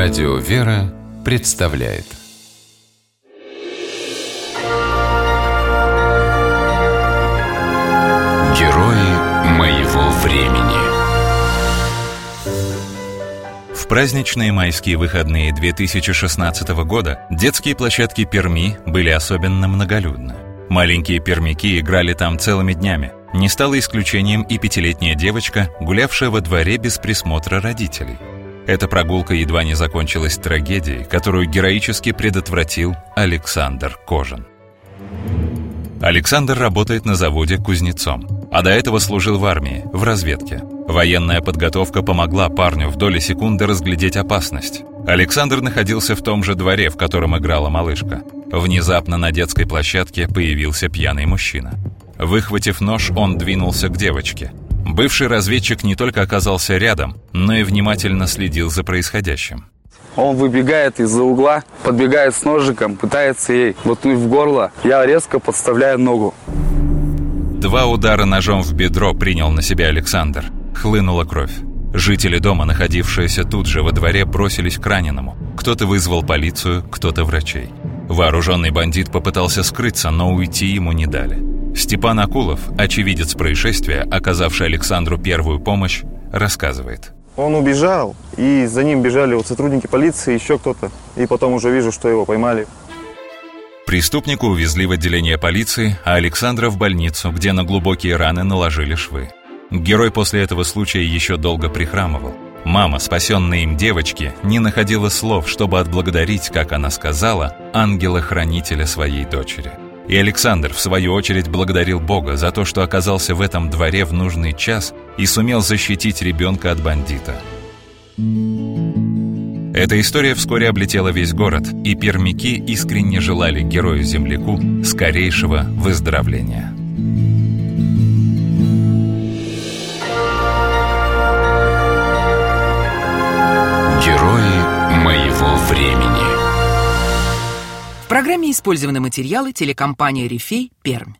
Радио «Вера» представляет Герои моего времени В праздничные майские выходные 2016 года детские площадки Перми были особенно многолюдны. Маленькие пермяки играли там целыми днями. Не стало исключением и пятилетняя девочка, гулявшая во дворе без присмотра родителей. Эта прогулка едва не закончилась трагедией, которую героически предотвратил Александр Кожин. Александр работает на заводе кузнецом, а до этого служил в армии, в разведке. Военная подготовка помогла парню в доли секунды разглядеть опасность. Александр находился в том же дворе, в котором играла малышка. Внезапно на детской площадке появился пьяный мужчина. Выхватив нож, он двинулся к девочке – Бывший разведчик не только оказался рядом, но и внимательно следил за происходящим. Он выбегает из-за угла, подбегает с ножиком, пытается ей воткнуть в горло. Я резко подставляю ногу. Два удара ножом в бедро принял на себя Александр. Хлынула кровь. Жители дома, находившиеся тут же во дворе, бросились к раненому. Кто-то вызвал полицию, кто-то врачей. Вооруженный бандит попытался скрыться, но уйти ему не дали. Степан Акулов, очевидец происшествия, оказавший Александру первую помощь, рассказывает. Он убежал, и за ним бежали вот сотрудники полиции, еще кто-то. И потом уже вижу, что его поймали. Преступника увезли в отделение полиции, а Александра в больницу, где на глубокие раны наложили швы. Герой после этого случая еще долго прихрамывал. Мама, спасенная им девочки, не находила слов, чтобы отблагодарить, как она сказала, ангела-хранителя своей дочери – и Александр, в свою очередь, благодарил Бога за то, что оказался в этом дворе в нужный час и сумел защитить ребенка от бандита. Эта история вскоре облетела весь город, и пермяки искренне желали герою-земляку скорейшего выздоровления. Герои моего времени В программе использованы материалы телекомпании «Рифей» Пермь.